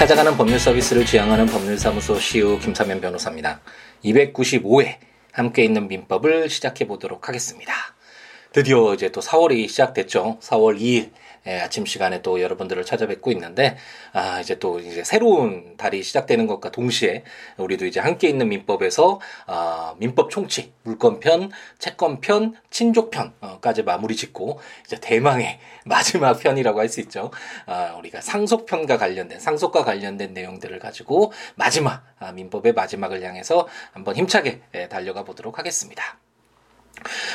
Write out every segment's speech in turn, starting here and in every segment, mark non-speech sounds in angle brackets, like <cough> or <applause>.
찾아가는 법률 서비스를 지향하는 법률사무소 시우 김사면 변호사입니다. 295회 함께 있는 민법을 시작해 보도록 하겠습니다. 드디어 이제 또 4월이 시작됐죠. 4월 2일 예, 아침 시간에 또 여러분들을 찾아뵙고 있는데 아 이제 또 이제 새로운 달이 시작되는 것과 동시에 우리도 이제 함께 있는 민법에서 아 민법 총칙 물권편, 채권편, 친족편까지 마무리 짓고 이제 대망의 <laughs> 마지막 편이라고 할 수 있죠. 아 우리가 상속편과 관련된 상속과 관련된 내용들을 가지고 마지막 아, 민법의 마지막을 향해서 한번 힘차게 예, 달려가 보도록 하겠습니다.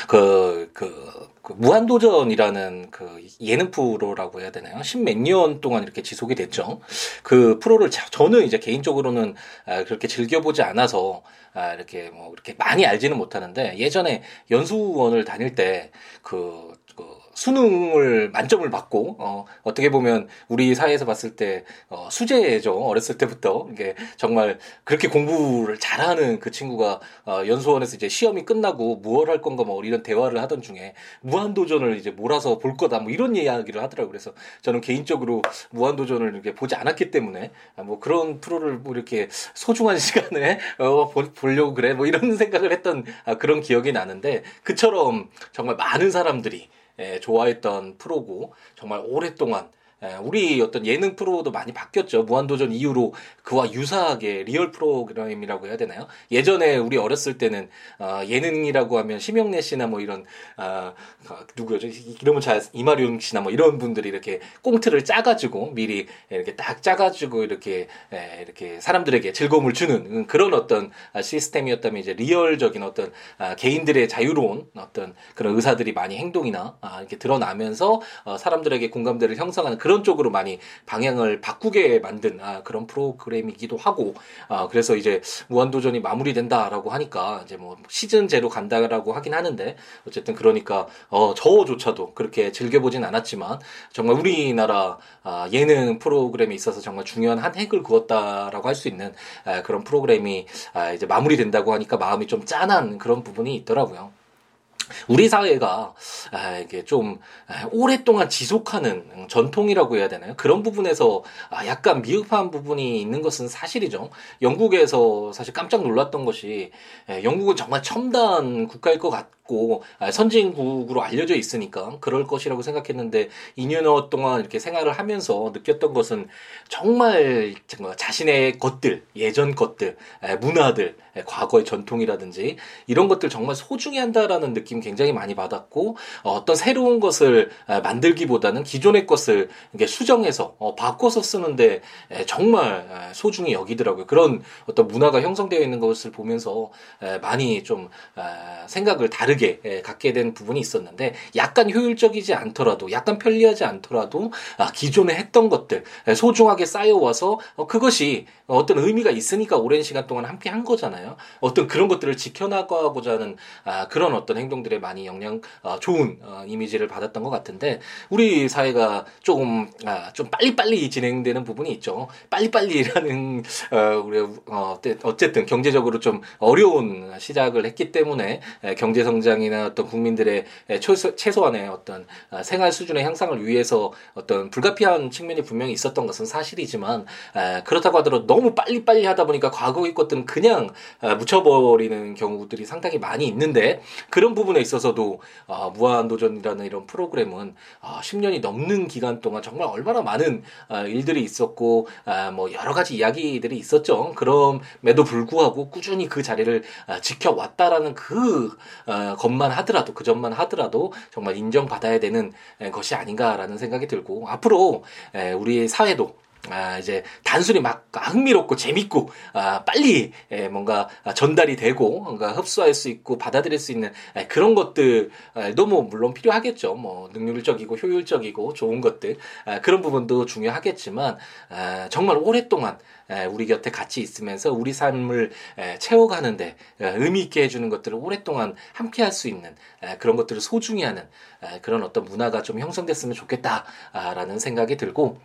그, 그, 그 무한도전이라는 그 예능 프로라고 해야 되나요? 십몇 년 동안 이렇게 지속이 됐죠. 그 프로를 자, 저는 이제 개인적으로는 아, 그렇게 즐겨보지 않아서 아, 이렇게 뭐 이렇게 많이 알지는 못하는데 예전에 연수원을 다닐 때그 그 수능을 만점을 받고 어, 어떻게 보면 우리 사회에서 봤을 때 어, 수재죠. 어렸을 때부터. 이게 정말 그렇게 공부를 잘하는 그 친구가 어, 연수원에서 이제 시험이 끝나고 무얼 할 건가 뭐 이런 대화를 하던 중에 무한 도전을 이제 몰아서 볼 거다 뭐 이런 이야기를 하더라고요. 그래서 저는 개인적으로 무한 도전을 이렇게 보지 않았기 때문에 아, 뭐 그런 프로를 뭐 이렇게 소중한 <laughs> 시간에 어, 보려고 그래 뭐 이런 생각을 했던 아, 그런 기억이 나는데 그처럼 정말 많은 사람들이 예, 좋아했던 프로고 정말 오랫동안 예, 우리 어떤 예능 프로도 많이 바뀌었죠. 무한도전 이후로 그와 유사하게 real 프로그램이라고 해야 되나요? 예전에 우리 어렸을 때는 어, 예능이라고 하면 심형래 씨나 뭐 이런 어, 누구였죠? 이름은 잘 임하룡 씨나 뭐 이런 분들이 이렇게 꽁트를 짜가지고 미리 이렇게 딱 짜가지고 이렇게 에, 이렇게 사람들에게 즐거움을 주는 그런 어떤 시스템이었다면 이제 real적인 어떤 아, 개인들의 자유로운 어떤 그런 의사들이 많이 행동이나 아, 이렇게 드러나면서 어, 사람들에게 공감대를 형성하는 그런 쪽으로 많이 방향을 바꾸게 만든 아, 그런 프로그램이기도 하고 아, 그래서 이제 무한도전이 마무리된다라고 하니까 이제 뭐 시즌 제로 간다라고 하긴 하는데 어쨌든 그러니까 어, 저조차도 그렇게 즐겨보진 않았지만 정말 우리나라 아, 예능 프로그램에 있어서 정말 중요한 한 획을 그었다라고 할 수 있는 아, 그런 프로그램이 아, 이제 마무리된다고 하니까 마음이 좀 짠한 그런 부분이 있더라고요. 우리 사회가 아, 이게 좀 아, 오랫동안 지속하는 전통이라고 해야 되나요? 그런 부분에서 아, 약간 미흡한 부분이 있는 것은 사실이죠. 영국에서 사실 깜짝 놀랐던 것이 영국은 정말 첨단 국가일 것 같. 있고 아, 선진국으로 알려져 있으니까 그럴 것이라고 생각했는데 2년여 동안 이렇게 생활을 하면서 느꼈던 것은 정말 자신의 것들, 예전 것들, 문화들, 과거의 전통이라든지 이런 것들 정말 소중히 한다라는 느낌 굉장히 많이 받았고 어, 어떤 새로운 것을 만들기보다는 기존의 것을 수정해서 어, 바꿔서 쓰는데 정말 소중히 여기더라고요. 그런 어떤 문화가 형성되어 있는 것을 보면서 많이 좀 생각을 다르게 다르게 예, 갖게 된 부분이 있었는데 약간 효율적이지 않더라도 약간 편리하지 않더라도 아, 기존에 했던 것들 예, 소중하게 쌓여와서 어, 그것이 어떤 의미가 있으니까 오랜 시간 동안 함께 한 거잖아요. 어떤 그런 것들을 지켜나가고자 하는 아, 그런 어떤 행동들에 많이 영향 어, 좋은 어, 이미지를 받았던 것 같은데 우리 사회가 조금 아, 좀 빨리빨리 진행되는 부분이 있죠. 빨리빨리라는 우리 어쨌든 경제적으로 좀 어려운 시작을 했기 때문에 경제 성장 당장이나 어떤 국민들의 최소한의 어떤 아, 생활 수준의 향상을 위해서 어떤 불가피한 측면이 분명히 있었던 것은 사실이지만 그렇다고 하더라도 너무 빨리빨리 하다 보니까 과거의 것들은 그냥 아, 묻혀버리는 경우들이 상당히 많이 있는데 그런 부분에 있어서도 아, 무한도전이라는 이런 프로그램은 10년이 넘는 기간 동안 정말 얼마나 많은 일들이 있었고 뭐 여러 가지 이야기들이 있었죠. 그럼에도 불구하고 꾸준히 그 자리를 지켜왔다라는 그 것만 하더라도 그 점만 하더라도 정말 인정받아야 되는 것이 아닌가라는 생각이 들고 앞으로 우리 사회도 아, 이제 단순히 막 흥미롭고 재밌고 아, 빨리 에, 뭔가 전달이 되고 뭔가 흡수할 수 있고 받아들일 수 있는 에, 그런 것들도 뭐 물론 필요하겠죠. 뭐 능률적이고 효율적이고 좋은 것들 아, 그런 부분도 중요하겠지만 아, 정말 오랫동안 에, 우리 곁에 같이 있으면서 우리 삶을 에, 채워가는데 에, 의미 있게 해주는 것들을 오랫동안 함께할 수 있는 에, 그런 것들을 소중히 하는 에, 그런 어떤 문화가 좀 형성됐으면 좋겠다라는 생각이 들고.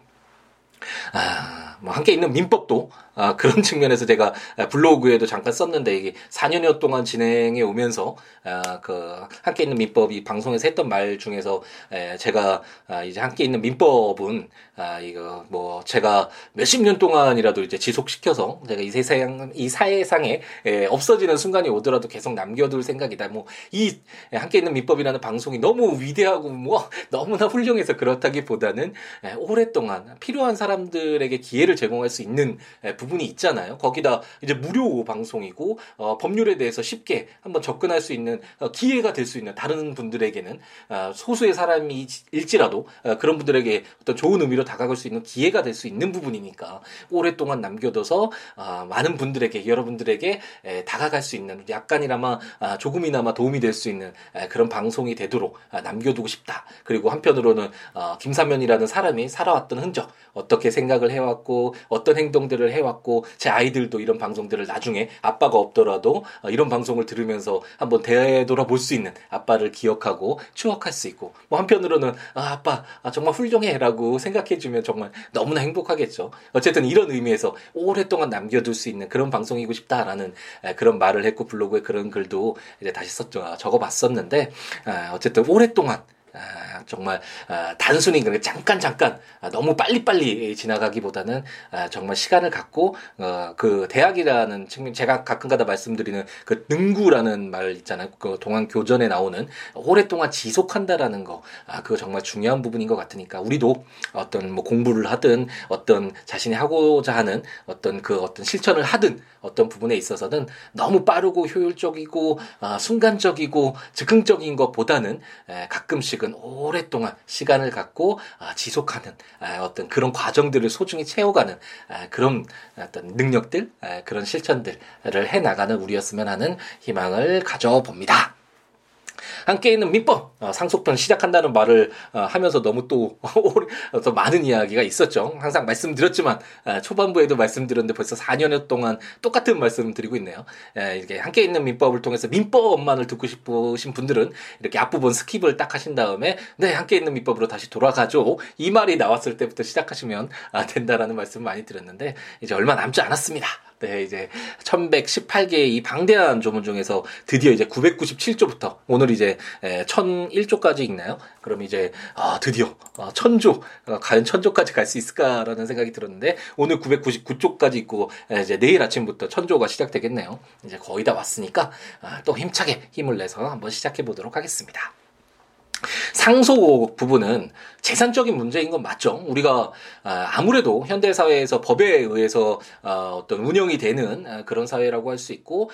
아, 뭐 함께 있는 민법도 아, 그런 <laughs> 측면에서 제가 블로그에도 잠깐 썼는데 이게 4년여 동안 진행해 오면서 아, 그 함께 있는 민법이 방송에서 했던 말 중에서 에, 제가 아, 이제 함께 있는 민법은 아, 이거 뭐 제가 몇십 년 동안이라도 이제 지속시켜서 제가 이 세상 이 사회상에 에, 없어지는 순간이 오더라도 계속 남겨둘 생각이다. 뭐 이 함께 있는 민법이라는 방송이 너무 위대하고 뭐 <laughs> 너무나 훌륭해서 그렇다기보다는 에, 오랫동안 필요한 사람 들에게 기회를 제공할 수 있는 에, 부분이 있잖아요. 거기다 이제 무료 방송이고 어, 법률에 대해서 쉽게 한번 접근할 수 있는 어, 기회가 될 수 있는 다른 분들에게는 어, 소수의 사람이일지라도 어, 그런 분들에게 어떤 좋은 의미로 다가갈 수 있는 기회가 될 수 있는 부분이니까 오랫동안 남겨둬서 어, 많은 분들에게 여러분들에게 에, 다가갈 수 있는 약간이나마 아, 조금이나마 도움이 될 수 있는 에, 그런 방송이 되도록 아, 남겨두고 싶다. 그리고 한편으로는 어, 김사면이라는 사람이 살아왔던 흔적 어떻게 생각을 해왔고 어떤 행동들을 해왔고 제 아이들도 이런 방송들을 나중에 아빠가 없더라도 어, 이런 방송을 들으면서 한번 되돌아볼 수 있는 아빠를 기억하고 추억할 수 있고 뭐 한편으로는 아, 아빠 아, 정말 훌륭해라고 생각해주면 정말 너무나 행복하겠죠. 어쨌든 이런 의미에서 오랫동안 남겨둘 수 있는 그런 방송이고 싶다라는 그런 말을 했고 블로그에 그런 글도 이제 다시 썼죠. 적어봤었는데 아, 어쨌든 오랫동안 아, 정말 아, 단순히 그 잠깐 잠깐 아, 너무 빨리빨리 지나가기보다는 아, 정말 시간을 갖고 어, 그 대학이라는 측면 제가 가끔가다 말씀드리는 그 능구라는 말 있잖아요. 그 동안 교전에 나오는 오랫동안 지속한다라는 거 아, 그거 정말 중요한 부분인 것 같으니까 우리도 어떤 뭐 공부를 하든 어떤 자신이 하고자 하는 어떤 그 어떤 실천을 하든 어떤 부분에 있어서는 너무 빠르고 효율적이고 아, 순간적이고 즉흥적인 것보다는 에, 가끔씩 방식은 오랫동안 시간을 갖고 아, 지속하는 아, 어떤 그런 과정들을 소중히 채워가는 아, 그런 어떤 능력들, 그런 실천들을 해 나가는 우리였으면 하는 희망을 가져봅니다. 함께 읽는 민법 어, 상속편 시작한다는 말을 어, 하면서 너무 또, <laughs> 더 많은 이야기가 있었죠. 항상 말씀드렸지만 어, 초반부에도 말씀드렸는데 벌써 4년 동안 똑같은 말씀을 드리고 있네요. 에, 이렇게 함께 읽는 민법을 통해서 민법만을 듣고 싶으신 분들은 이렇게 앞부분 skip을 딱 하신 다음에 네 함께 읽는 민법으로 다시 돌아가죠. 이 말이 나왔을 때부터 시작하시면 아, 된다라는 말씀 많이 드렸는데 이제 얼마 남지 않았습니다. 네, 이제 1118개의 이 방대한 조문 중에서 드디어 이제 997조부터 오늘 이제 1001조까지 읽나요? 그럼 이제 아, 드디어 아, 1000조 아, 과연 1000조까지 갈 수 있을까라는 생각이 들었는데 오늘 999조까지 있고 이제 내일 아침부터 1000조가 시작되겠네요. 이제 거의 다 왔으니까 아, 또 힘차게 힘을 내서 한번 시작해 보도록 하겠습니다. 상속 부분은 재산적인 문제인 건 맞죠. 우리가 아, 아무래도 현대 사회에서 법에 의해서 아, 어떤 운영이 되는 아, 그런 사회라고 할 수 있고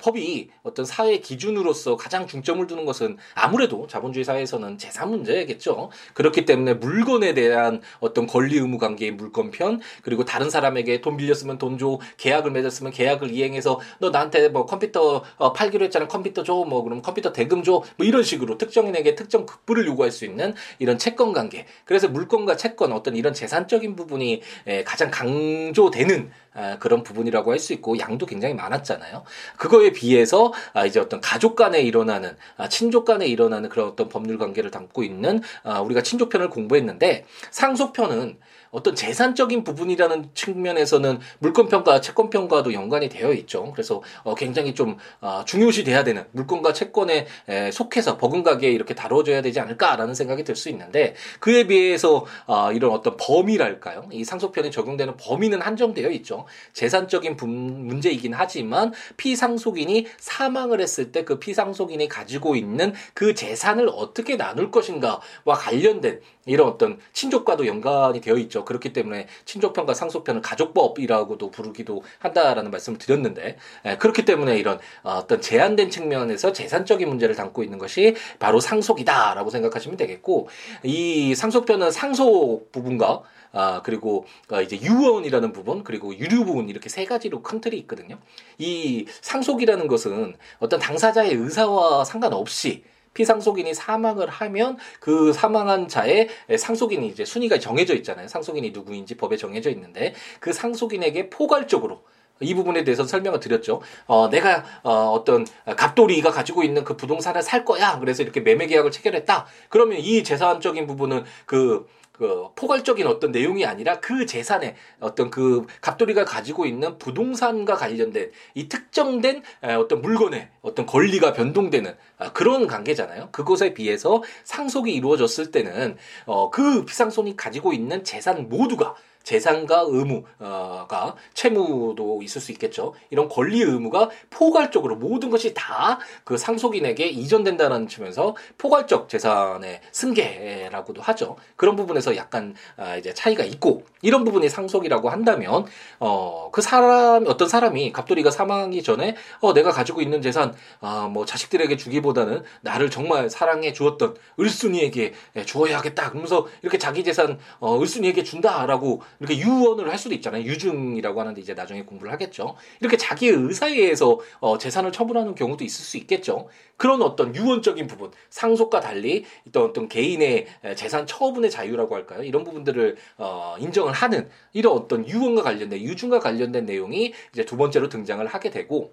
법이 어떤 사회 기준으로서 가장 중점을 두는 것은 아무래도 자본주의 사회에서는 재산 문제겠죠. 그렇기 때문에 물건에 대한 어떤 권리 의무 관계의 물건편 그리고 다른 사람에게 돈 빌렸으면 돈 줘, 계약을 맺었으면 계약을 이행해서 너 나한테 뭐 컴퓨터 어, 팔기로 했잖아 컴퓨터 줘, 뭐 그럼 컴퓨터 대금 줘, 뭐 이런 식으로 특정인에게 특정 급부를 요구할 수 있는 이런 채권 관계 관계. 그래서 물건과 채권 어떤 이런 재산적인 부분이 가장 강조되는 아, 그런 부분이라고 할 수 있고 양도 굉장히 많았잖아요. 그거에 비해서 아, 이제 어떤 가족 간에 일어나는 아, 친족 간에 일어나는 그런 어떤 법률 관계를 담고 있는 우리가 친족편을 공부했는데 상속편은 어떤 재산적인 부분이라는 측면에서는 물권 평가, 채권 평가도 연관이 되어 있죠. 그래서 어, 굉장히 좀 어, 중요시 돼야 되는 물권과 채권에 에, 속해서 버금가게 이렇게 다뤄져야 되지 않을까라는 생각이 들 수 있는데 그에 비해서 어, 이런 어떤 범위랄까요? 이 상속편에 적용되는 범위는 한정되어 있죠. 재산적인 분, 문제이긴 하지만 피상속인이 사망을 했을 때 그 피상속인이 가지고 있는 그 재산을 어떻게 나눌 것인가와 관련된 이런 어떤 친족과도 연관이 되어 있죠. 그렇기 때문에 친족편과 상속편을 가족법이라고도 부르기도 한다라는 말씀을 드렸는데 에, 그렇기 때문에 이런 어, 어떤 제한된 측면에서 재산적인 문제를 담고 있는 것이 바로 상속이다라고 생각하시면 되겠고 이 상속편은 상속 부분과 아, 그리고 어, 이제 유언이라는 부분, 그리고 유류 부분 이렇게 세 가지로 큰 틀이 있거든요. 이 상속이라는 것은 어떤 당사자의 의사와 상관없이 피상속인이 사망을 하면 그 사망한 자의 상속인이 이제 순위가 정해져 있잖아요. 상속인이 누구인지 법에 정해져 있는데 그 상속인에게 포괄적으로 이 부분에 대해서 설명을 드렸죠. 어, 내가 어, 어떤 갑돌이가 가지고 있는 그 부동산을 살 거야. 그래서 이렇게 매매 계약을 체결했다. 그러면 이 재산적인 부분은 그 그그 포괄적인 어떤 내용이 아니라 그 재산의 어떤 그 갑돌이가 가지고 있는 부동산과 관련된 이 특정된 어떤 물건의 어떤 권리가 변동되는 아, 그런 관계잖아요. 그것에 비해서 상속이 이루어졌을 때는 어, 그 피상손이 가지고 있는 재산 모두가 재산과 의무가 채무도 있을 수 있겠죠. 이런 권리 의무가 포괄적으로 모든 것이 다 그 상속인에게 이전된다는 측면에서 포괄적 재산의 승계라고도 하죠. 그런 부분에서 약간 아, 이제 차이가 있고 이런 부분이 상속이라고 한다면 어 그 사람 어떤 사람이 갑돌이가 사망하기 전에 어 내가 가지고 있는 재산 아뭐 자식들에게 주기보다는 나를 정말 사랑해 주었던 을순이에게 주어야겠다. 그러면서 이렇게 자기 재산 어 을순이에게 준다라고 이렇게 유언을 할 수도 있잖아요. 유증이라고 하는데 이제 나중에 공부를 하겠죠. 이렇게 자기의 의사에 의해서 어, 재산을 처분하는 경우도 있을 수 있겠죠. 그런 어떤 유언적인 부분, 상속과 달리 어떤, 어떤 개인의 재산 처분의 자유라고 할까요? 이런 부분들을 어, 인정을 하는 이런 어떤 유언과 관련된 유증과 관련된 내용이 이제 두 번째로 등장을 하게 되고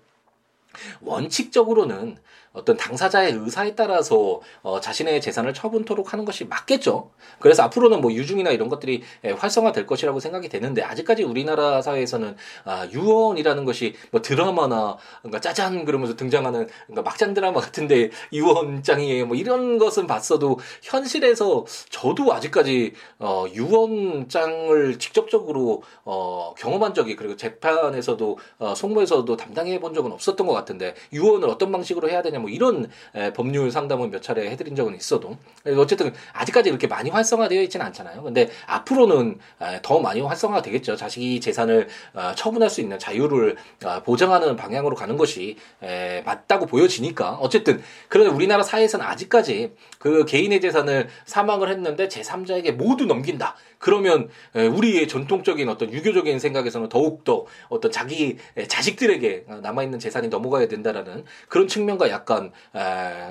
원칙적으로는 어떤 당사자의 의사에 따라서 어, 자신의 재산을 처분토록 하는 것이 맞겠죠. 그래서 앞으로는 뭐 유증이나 이런 것들이 예, 활성화될 것이라고 생각이 되는데 아직까지 우리나라 사회에서는 아, 유언이라는 것이 뭐 드라마나 그러니까 짜잔 그러면서 등장하는 그러니까 막장 드라마 같은데 유언장이에요. 뭐 이런 것은 봤어도 현실에서 저도 아직까지 어, 유언장을 직접적으로 어, 경험한 적이 그리고 재판에서도 어, 송무에서도 담당해 본 적은 없었던 것 같은데 유언을 어떤 방식으로 해야 되냐 뭐 이런 에, 법률 상담을 몇 차례 해드린 적은 있어도 어쨌든 아직까지 이렇게 많이 활성화되어 있지는 않잖아요. 근데 앞으로는 에, 더 많이 활성화 되겠죠. 자식이 재산을 어, 처분할 수 있는 자유를 어, 보장하는 방향으로 가는 것이 에, 맞다고 보여지니까 어쨌든 그런데 우리나라 사회에서는 아직까지 그 개인의 재산을 사망을 했는데 제3자에게 모두 넘긴다. 그러면 우리의 전통적인 어떤 유교적인 생각에서는 더욱더 어떤 자기 자식들에게 남아있는 재산이 넘어가야 된다라는 그런 측면과 약간 약간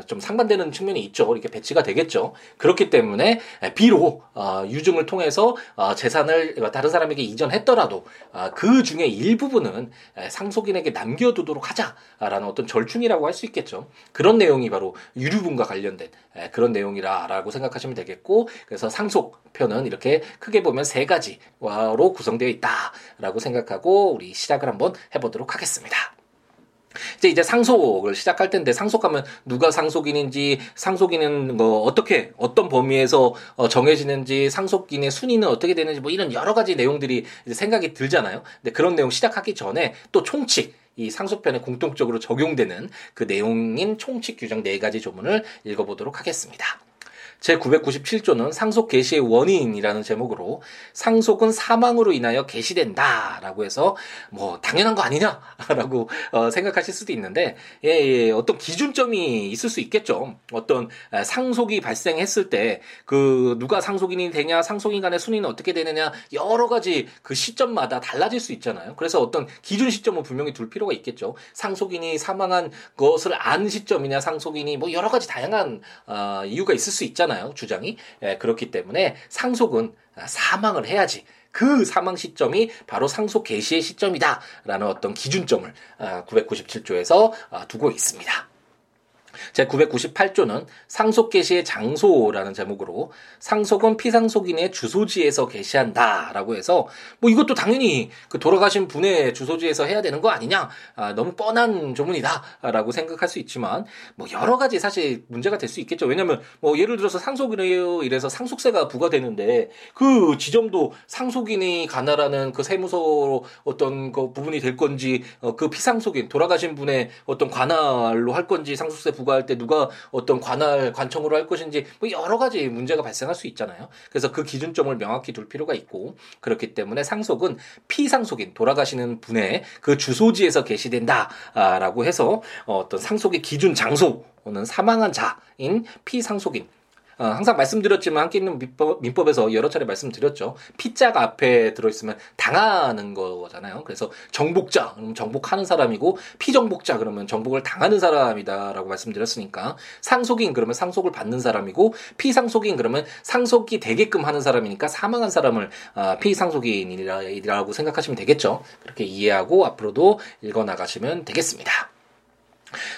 좀 상반되는 측면이 있죠. 이렇게 배치가 되겠죠. 그렇기 때문에 비록 어, 유증을 통해서 어, 재산을 다른 사람에게 이전했더라도 어, 그 중에 일부분은 상속인에게 남겨두도록 하자라는 어떤 절충이라고 할 수 있겠죠. 그런 내용이 바로 유류분과 관련된 그런 내용이라고 생각하시면 되겠고 그래서 상속편은 이렇게 크게 보면 세 가지로 구성되어 있다라고 생각하고 우리 시작을 한번 해보도록 하겠습니다. 이제 이제 상속을 시작할 텐데 상속하면 누가 상속인인지 상속인은 뭐 어떻게 어떤 범위에서 어 정해지는지 상속인의 순위는 어떻게 되는지 뭐 이런 여러 가지 내용들이 생각이 들잖아요. 근데 그런 내용 시작하기 전에 또 총칙 이 상속편에 공통적으로 적용되는 그 내용인 총칙 규정 네 가지 조문을 읽어보도록 하겠습니다. 제997조는 상속 개시의 원인이라는 제목으로 상속은 사망으로 인하여 개시된다라고 해서 뭐 당연한 거 아니냐 라고 어, 생각하실 수도 있는데 예, 예, 어떤 기준점이 있을 수 있겠죠. 어떤 상속이 발생했을 때 그 누가 상속인이 되냐, 상속인 간의 순위는 어떻게 되느냐 여러 가지 그 시점마다 달라질 수 있잖아요. 그래서 어떤 기준 시점은 분명히 둘 필요가 있겠죠. 상속인이 사망한 것을 안 시점이냐, 상속인이 뭐 여러 가지 다양한 어, 이유가 있을 수 있잖아요. 주장이. 예, 그렇기 때문에 상속은 사망을 해야지. 그 사망 시점이 바로 상속 개시의 시점이다라는 어떤 기준점을 997조에서 아, 아, 두고 있습니다. 제998조는 상속 개시의 장소라는 제목으로 상속은 피상속인의 주소지에서 개시한다라고 해서 뭐 이것도 당연히 그 돌아가신 분의 주소지에서 해야 되는 거 아니냐? 아, 너무 뻔한 조문이다라고 생각할 수 있지만 뭐 여러 가지 사실 문제가 될 수 있겠죠. 왜냐하면 뭐 예를 들어서 상속인이에요 이래서 상속세가 부과되는데 그 지점도 상속인이 가나라는 그 세무서 어떤 그 부분이 될 건지 어, 그 피상속인 돌아가신 분의 어떤 관할로 할 건지 상속세 부과 부과할 때 누가 어떤 관할 관청으로 할 것인지 뭐 여러 가지 문제가 발생할 수 있잖아요. 그래서 그 기준점을 명확히 둘 필요가 있고 그렇기 때문에 상속은 피상속인 돌아가시는 분의 그 주소지에서 개시된다라고 해서 어떤 상속의 기준 장소는 사망한 자인 피상속인 어, 항상 말씀드렸지만 함께 있는 민법, 민법에서 여러 차례 말씀드렸죠. 피자가 앞에 들어있으면 당하는 거잖아요. 그래서 정복자, 정복하는 사람이고 피정복자 그러면 정복을 당하는 사람이다라고 말씀드렸으니까 상속인 그러면 상속을 받는 사람이고 피상속인 그러면 상속이 되게끔 하는 사람이니까 사망한 사람을 어, 피상속인이라고 생각하시면 되겠죠. 그렇게 이해하고 앞으로도 읽어 나가시면 되겠습니다.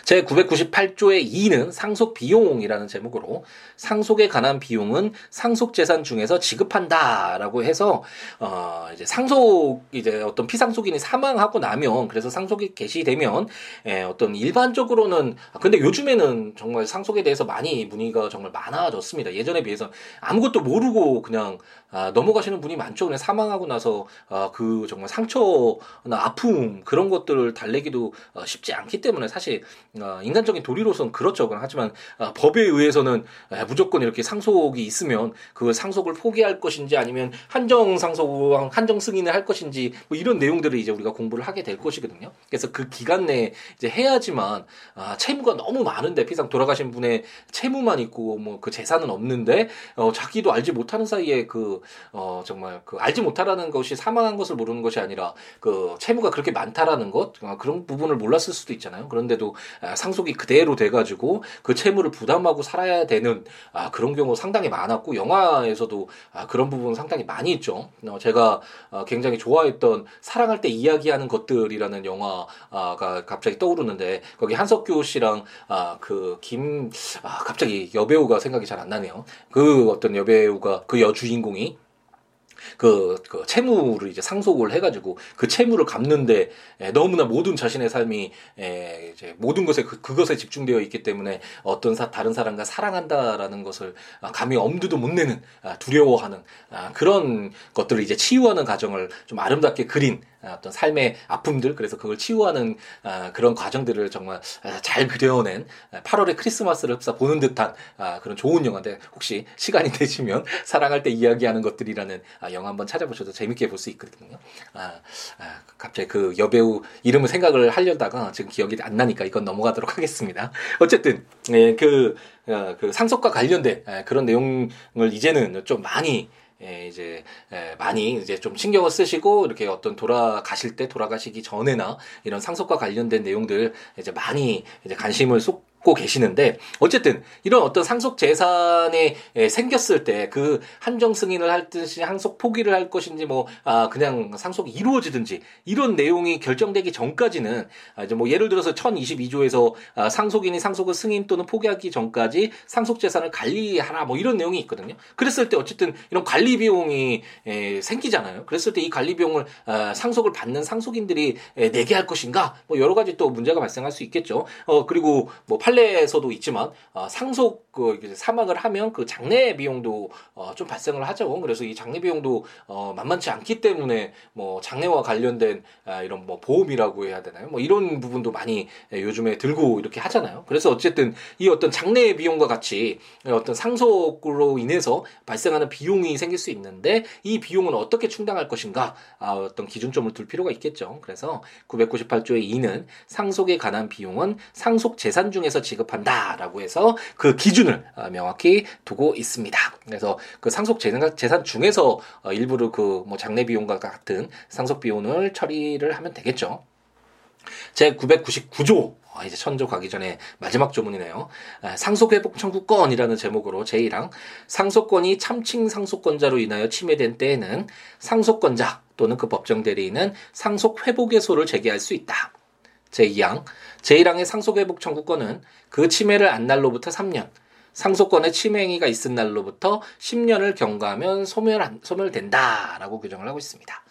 제 998조의 2는 상속 비용이라는 제목으로 상속에 관한 비용은 상속 재산 중에서 지급한다라고 해서 어 이제 상속 이제 어떤 피상속인이 사망하고 나면 그래서 상속이 개시되면 예, 어떤 일반적으로는 근데 요즘에는 정말 상속에 대해서 많이 문의가 정말 많아졌습니다. 예전에 비해서 아무것도 모르고 그냥 아, 넘어가시는 분이 많죠. 그냥 사망하고 나서 아, 그 정말 상처나 아픔 그런 것들을 달래기도 어, 쉽지 않기 때문에 사실 어, 인간적인 도리로서는 그렇죠. 하지만 어, 법에 의해서는 에, 무조건 이렇게 상속이 있으면 그 상속을 포기할 것인지 아니면 한정 상속 한정 승인을 할 것인지 뭐 이런 내용들을 이제 우리가 공부를 하게 될 것이거든요. 그래서 그 기간 내에 이제 해야지만 아, 채무가 너무 많은데 피상 돌아가신 분의 채무만 있고 뭐 그 재산은 없는데 어, 자기도 알지 못하는 사이에 그 어, 정말 그 알지 못하라는 것이 사망한 것을 모르는 것이 아니라 그 채무가 그렇게 많다라는 것 어, 그런 부분을 몰랐을 수도 있잖아요. 그런데도 아, 상속이 그대로 돼가지고 그 채무를 부담하고 살아야 되는 아, 그런 경우 상당히 많았고 영화에서도 아, 그런 부분 상당히 많이 있죠. 어, 제가 어, 굉장히 좋아했던 사랑할 때 이야기하는 것들이라는 영화가 갑자기 떠오르는데 거기 한석규 씨랑 아, 그김 아, 갑자기 여배우가 생각이 잘 안 나네요. 그 어떤 여배우가 그 여주인공이 그, 그 채무를 이제 상속을 해가지고 그 채무를 갚는데 에, 너무나 모든 자신의 삶이 에, 이제 모든 것에 그, 그것에 집중되어 있기 때문에 어떤 사, 다른 사람과 사랑한다라는 것을 아, 감히 엄두도 못 내는 아, 두려워하는 아, 그런 것들을 이제 치유하는 과정을 좀 아름답게 그린 아, 어떤 삶의 아픔들 그래서 그걸 치유하는 아, 그런 과정들을 정말 아, 잘 그려낸 8월의 크리스마스를 흡사 보는 듯한 그런 좋은 영화인데 혹시 시간이 <laughs> 되시면 사랑할 때 이야기하는 것들이라는 영화 한번 찾아보셔도 재밌게 볼 수 있거든요. 아, 갑자기 그 여배우 이름을 생각을 하려다가 지금 기억이 안 나니까 이건 넘어가도록 하겠습니다. 어쨌든 예, 그, 그 상속과 관련된 그런 내용을 이제는 좀 많이 예, 이제 예, 많이 이제 좀 신경을 쓰시고 이렇게 어떤 돌아가실 때 돌아가시기 전에나 이런 상속과 관련된 내용들 이제 많이 이제 관심을 쏟 고 계시는데 어쨌든 이런 어떤 상속 재산이 생겼을 때 그 한정 승인을 할 듯이 상속 포기를 할 것인지 뭐 아 그냥 상속이 이루어지든지 이런 내용이 결정되기 전까지는 아 이제 뭐 예를 들어서 1022조에서 아 상속인이 상속을 승인 또는 포기하기 전까지 상속 재산을 관리하라 뭐 이런 내용이 있거든요. 그랬을 때 어쨌든 이런 관리 비용이 에 생기잖아요. 그랬을 때 이 관리 비용을 아 상속을 받는 상속인들이 내게 할 것인가 뭐 여러 가지 또 문제가 발생할 수 있겠죠. 어 그리고 뭐 판례에서도 있지만 어, 상속 그 사망을 하면 그 장례 비용도 어, 좀 발생을 하죠. 그래서 이 장례 비용도 어, 만만치 않기 때문에 뭐 장례와 관련된 아, 이런 뭐 보험이라고 해야 되나요? 뭐 이런 부분도 많이 요즘에 들고 이렇게 하잖아요. 그래서 어쨌든 이 어떤 장례 비용과 같이 어떤 상속으로 인해서 발생하는 비용이 생길 수 있는데 이 비용은 어떻게 충당할 것인가 아, 어떤 기준점을 둘 필요가 있겠죠. 그래서 998조의 2는 상속에 관한 비용은 상속 재산 중에서 지급한다라고 해서 그 기준을 어, 명확히 두고 있습니다. 그래서 그 상속 재산 중에서 어, 일부를 그 뭐 장례 비용과 같은 상속 비용을 처리를 하면 되겠죠. 제 999조 어, 이제 천조 가기 전에 마지막 조문이네요. 상속회복 청구권이라는 제목으로 제1항 상속권이 참칭 상속권자로 인하여 침해된 때에는 상속권자 또는 그 법정 대리인은 상속회복 의소를 제기할 수 있다. 제2항 제1항의 상속회복 청구권은 그 침해를 안 날로부터 3년, 상속권의 침해 행위가 있은 날로부터 10년을 경과하면 소멸, 소멸된다라고 규정을 하고 있습니다.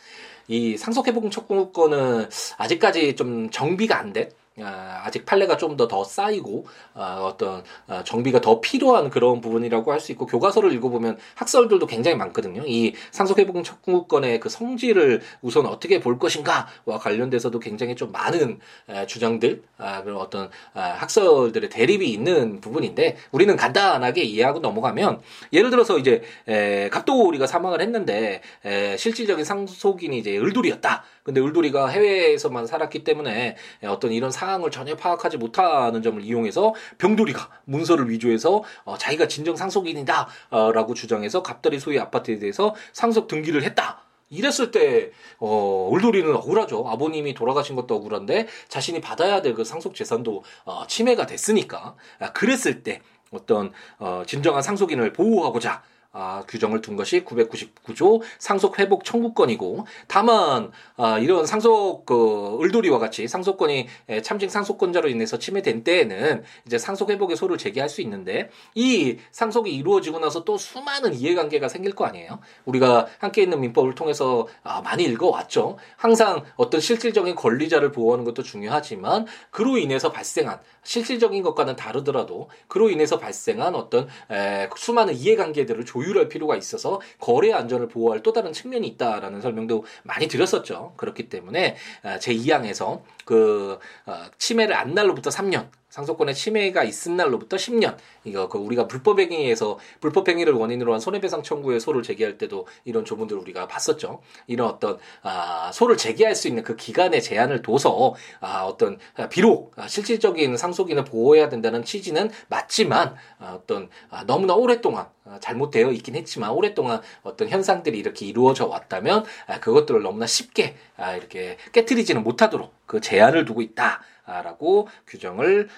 이 상속회복 청구권은 아직까지 좀 정비가 안 된, 아, 아직 판례가 좀 더 더 쌓이고 아, 어떤 아, 정비가 더 필요한 그런 부분이라고 할 수 있고 교과서를 읽어보면 학설들도 굉장히 많거든요. 이 상속회복 청구권의 그 성질을 우선 어떻게 볼 것인가와 관련돼서도 굉장히 좀 많은 주장들 그런 어떤 학설들의 대립이 있는 부분인데 우리는 간단하게 이해하고 넘어가면 예를 들어서 이제 갑돌이가 사망을 했는데 실질적인 상속인이 이제 을돌이였다. 근데 을돌이가 해외에서만 살았기 때문에 어떤 이런 상황을 전혀 파악하지 못하는 점을 이용해서 병돌이가 문서를 위조해서 어, 자기가 진정 상속인이다라고 어, 주장해서 갑돌이 소유 아파트에 대해서 상속 등기를 했다. 이랬을 때, 어, 울돌이는 억울하죠. 아버님이 돌아가신 것도 억울한데, 자신이 받아야 될 그 상속 재산도, 어, 침해가 됐으니까. 아, 그랬을 때, 어떤, 어, 진정한 상속인을 보호하고자, 아, 규정을 둔 것이 999조 상속 회복 청구권이고 다만 아, 이런 상속 그 을돌이와 같이 상속권이 참직 상속권자로 인해서 침해된 때에는 이제 상속 회복의 소를 제기할 수 있는데 이 상속이 이루어지고 나서 또 수많은 이해관계가 생길 거 아니에요. 우리가 함께 있는 민법을 통해서 아, 많이 읽어왔죠. 항상 어떤 실질적인 권리자를 보호하는 것도 중요하지만 그로 인해서 발생한 실질적인 것과는 다르더라도 그로 인해서 발생한 어떤 에, 수많은 이해관계들을 조 율할 필요가 있어서 거래 안전을 보호할 또 다른 측면이 있다라는 설명도 많이 드렸었죠. 그렇기 때문에 제 2항에서 그 어, 침해를 안 날로부터 3년 상속권의 침해가 있은 날로부터 10년 이거 그 우리가 불법행위에서 불법행위를 원인으로 한 손해배상 청구의 소를 제기할 때도 이런 조문들을 우리가 봤었죠. 이런 어떤 아, 소를 제기할 수 있는 그 기간의 제한을 둬서 아, 어떤 아, 비록 실질적인 상속인을 보호해야 된다는 취지는 맞지만 아, 어떤 아, 너무나 오랫동안 아, 잘못되어 있긴 했지만 오랫동안 어떤 현상들이 이렇게 이루어져 왔다면 아, 그것들을 너무나 쉽게 아, 이렇게 깨뜨리지는 못하도록 그 제한을 두고 있다. 라고 규정을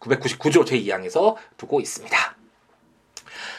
999조 제2항에서 두고 있습니다.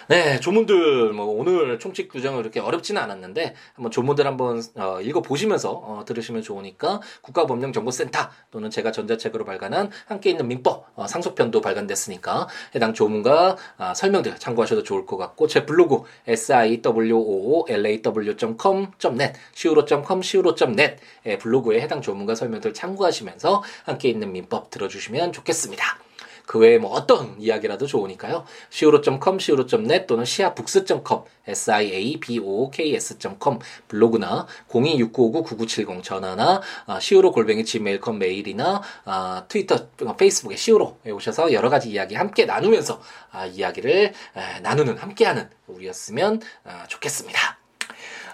네, 조문들 뭐 오늘 총칙 규정은 그렇게 어렵지는 않았는데 한번 조문들 한번 어, 읽어 보시면서 어, 들으시면 좋으니까 국가법령정보센터 또는 제가 전자책으로 발간한 함께 있는 민법 어, 상속편도 발간됐으니까 해당 조문과 아, 설명들 참고하셔도 좋을 것 같고 제 블로그 siwoolaw.com.net siwo.com siwo.net 블로그에 해당 조문과 설명들 참고하시면서 함께 있는 민법 들어주시면 좋겠습니다. 그 외에 뭐 어떤 이야기라도 좋으니까요. siwo.com, siwo.net 또는 siabooks.com, siabooks.com 블로그나 026959-9970 전화나 아, siwo 골뱅이 gmail.com 메일이나 아, 트위터, 페이스북에 siwo에 오셔서 여러 가지 이야기 함께 나누면서 아, 이야기를 에, 나누는 함께하는 우리였으면 아, 좋겠습니다.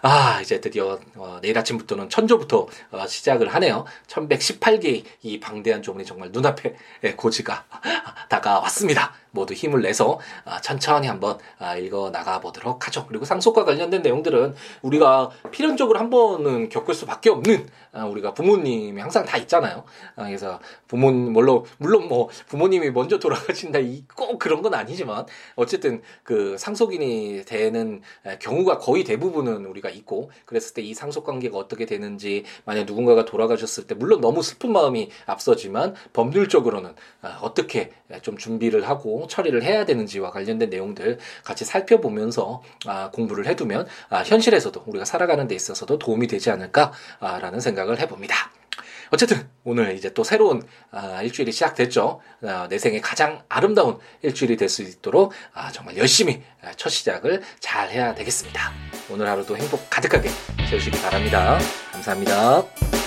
아, 이제 드디어 어, 내일 아침부터는 천조부터 어, 시작을 하네요. 1118개의 이 방대한 조문이 정말 눈앞에 고지가 <laughs> 다가왔습니다. 모두 힘을 내서 아, 천천히 한번 아, 읽어 나가 보도록 하죠. 그리고 상속과 관련된 내용들은 우리가 필연적으로 한 번은 겪을 수밖에 없는 아, 우리가 부모님이 항상 다 있잖아요. 그래서 부모님 물론 물론 뭐 부모님이 먼저 돌아가신다 꼭 그런 건 아니지만 어쨌든 그 상속인이 되는 경우가 거의 대부분은 우리가 있고 그랬을 때 이 상속 관계가 어떻게 되는지 만약 누군가가 돌아가셨을 때 물론 너무 슬픈 마음이 앞서지만 법률적으로는 어떻게 좀 준비를 하고 처리를 해야 되는지와 관련된 내용들 같이 살펴보면서 아, 공부를 해두면 아, 현실에서도 우리가 살아가는 데 있어서도 도움이 되지 않을까라는 생각을 해봅니다. 어쨌든 오늘 이제 또 새로운 아, 일주일이 시작됐죠. 아, 내 생에 가장 아름다운 일주일이 될 수 있도록 아, 정말 열심히 아, 첫 시작을 잘 해야 되겠습니다. 오늘 하루도 행복 가득하게 채우시기 바랍니다. 감사합니다.